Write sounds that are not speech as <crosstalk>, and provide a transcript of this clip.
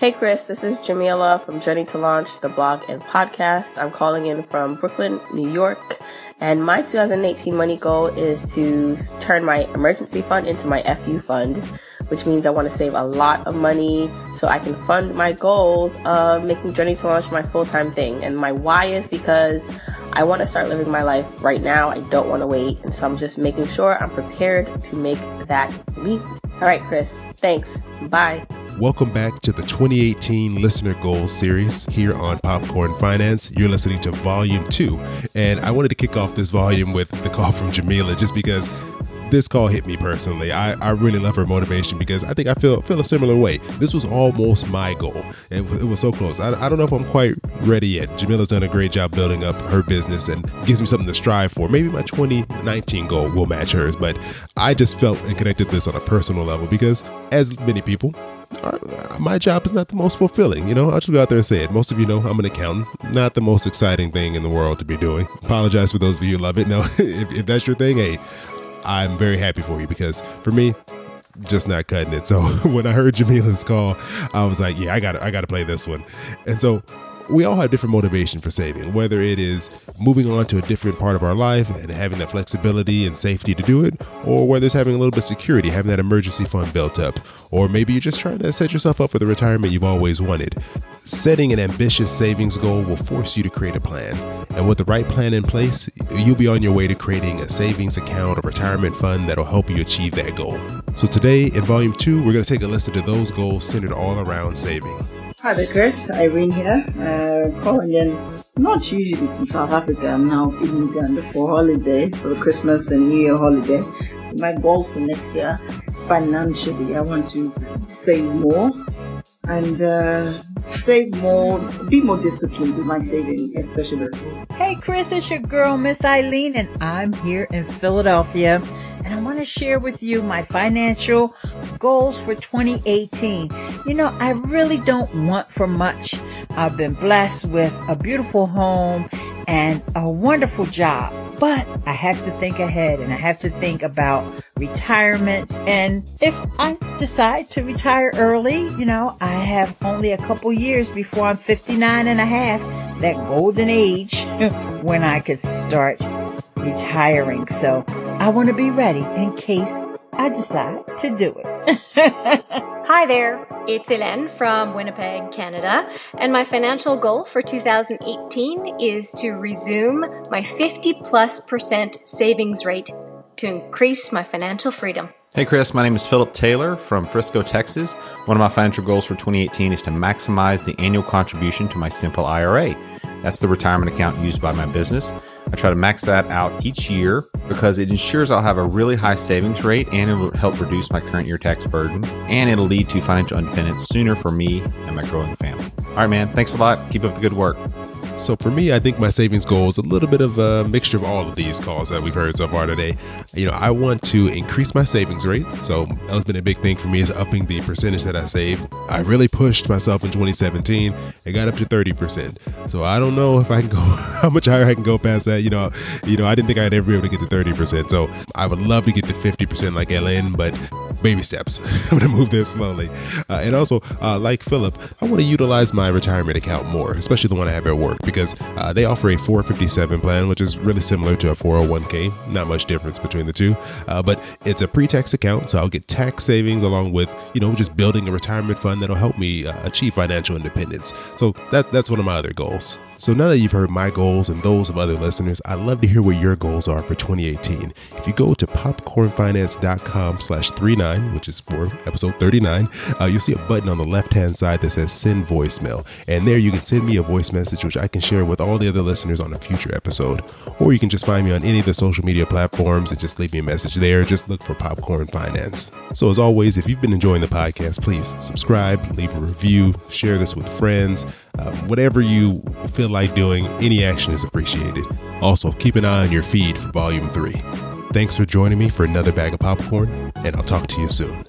Hey Chris, this is Jamila from Journey to Launch, the blog and podcast. I'm calling in from Brooklyn, New York, and my 2018 money goal is to turn my emergency fund into my FU fund, which means I want to save a lot of money so I can fund my goals of making Journey to Launch my full-time thing. And my why is because I want to start living my life right now. I don't want to wait. And so I'm just making sure I'm prepared to make that leap. All right, Chris. Thanks. Bye. Welcome back to the 2018 Listener Goals series here on Popcorn Finance. You're listening to Volume 2. And I wanted to kick off this volume with the call from Jamila just because this call hit me personally. I, I really love her motivation because I think I feel feel a similar way. This was almost my goal. and it was so close. I, I don't know if I'm quite ready yet. Jamila's done a great job building up her business and gives me something to strive for. Maybe my 2019 goal will match hers, but I just felt and connected this on a personal level because, as many people, my job is not the most fulfilling. You know, I'll just go out there and say it. Most of you know I'm an accountant. Not the most exciting thing in the world to be doing. Apologize for those of you who love it. No, <laughs> if, if that's your thing, hey, I'm very happy for you because for me, just not cutting it. So <laughs> when I heard Jamila's call, I was like, yeah, I got I got to play this one. And so we all have different motivation for saving, whether it is moving on to a different part of our life and having that flexibility and safety to do it, or whether it's having a little bit of security, having that emergency fund built up, or maybe you're just trying to set yourself up for the retirement you've always wanted. Setting an ambitious savings goal will force you to create a plan. And with the right plan in place, you'll be on your way to creating a savings account or retirement fund that'll help you achieve that goal. So today in volume two, we're going to take a listen to those goals centered all around saving. Hi there, Chris. Irene here, uh, calling in. Not usually from South Africa. I'm now in Uganda for holiday, for Christmas and New Year holiday. My goal for next year, financially, I want to save more and uh, save more, be more disciplined with my saving, especially. Hey, Chris, it's your girl, Miss Ileane, and I'm here in Philadelphia to share with you my financial goals for 2018. You know, I really don't want for much. I've been blessed with a beautiful home and a wonderful job, but I have to think ahead and I have to think about retirement. And if I decide to retire early, you know, I have only a couple years before I'm 59 and a half, that golden age <laughs> when I could start retiring. So I want to be ready in case I decide to do it. <laughs> Hi there, it's Hélène from Winnipeg, Canada, and my financial goal for 2018 is to resume my 50 plus percent savings rate to increase my financial freedom. Hey Chris, my name is Philip Taylor from Frisco, Texas. One of my financial goals for 2018 is to maximize the annual contribution to my simple IRA. That's the retirement account used by my business. I try to max that out each year because it ensures I'll have a really high savings rate and it'll help reduce my current year tax burden and it'll lead to financial independence sooner for me and my growing family. All right, man. Thanks a lot. Keep up the good work. So for me, I think my savings goal is a little bit of a mixture of all of these calls that we've heard so far today. You know, I want to increase my savings rate. So that has been a big thing for me is upping the percentage that I save. I really pushed myself in 2017 and got up to 30%. So I don't know if I can go <laughs> how much higher I can go past that. You know, you know, I didn't think I'd ever be able to get to 30%. So I would love to get to 50% like Ellen, but baby steps. <laughs> I'm going to move there slowly. Uh, and also, uh, like Philip, I want to utilize my retirement account more, especially the one I have at work, because uh, they offer a 457 plan, which is really similar to a 401k. Not much difference between the two, uh, but it's a pre-tax account, so I'll get tax savings along with, you know, just building a retirement fund that'll help me uh, achieve financial independence. So that that's one of my other goals. So now that you've heard my goals and those of other listeners, I'd love to hear what your goals are for 2018. If you go to popcornfinance.com slash 39, which is for episode 39, uh, you'll see a button on the left-hand side that says send voicemail. And there you can send me a voice message, which I can share with all the other listeners on a future episode. Or you can just find me on any of the social media platforms and just leave me a message there. Just look for Popcorn Finance. So as always, if you've been enjoying the podcast, please subscribe, leave a review, share this with friends. Uh, whatever you feel like doing, any action is appreciated. Also, keep an eye on your feed for Volume 3. Thanks for joining me for another bag of popcorn, and I'll talk to you soon.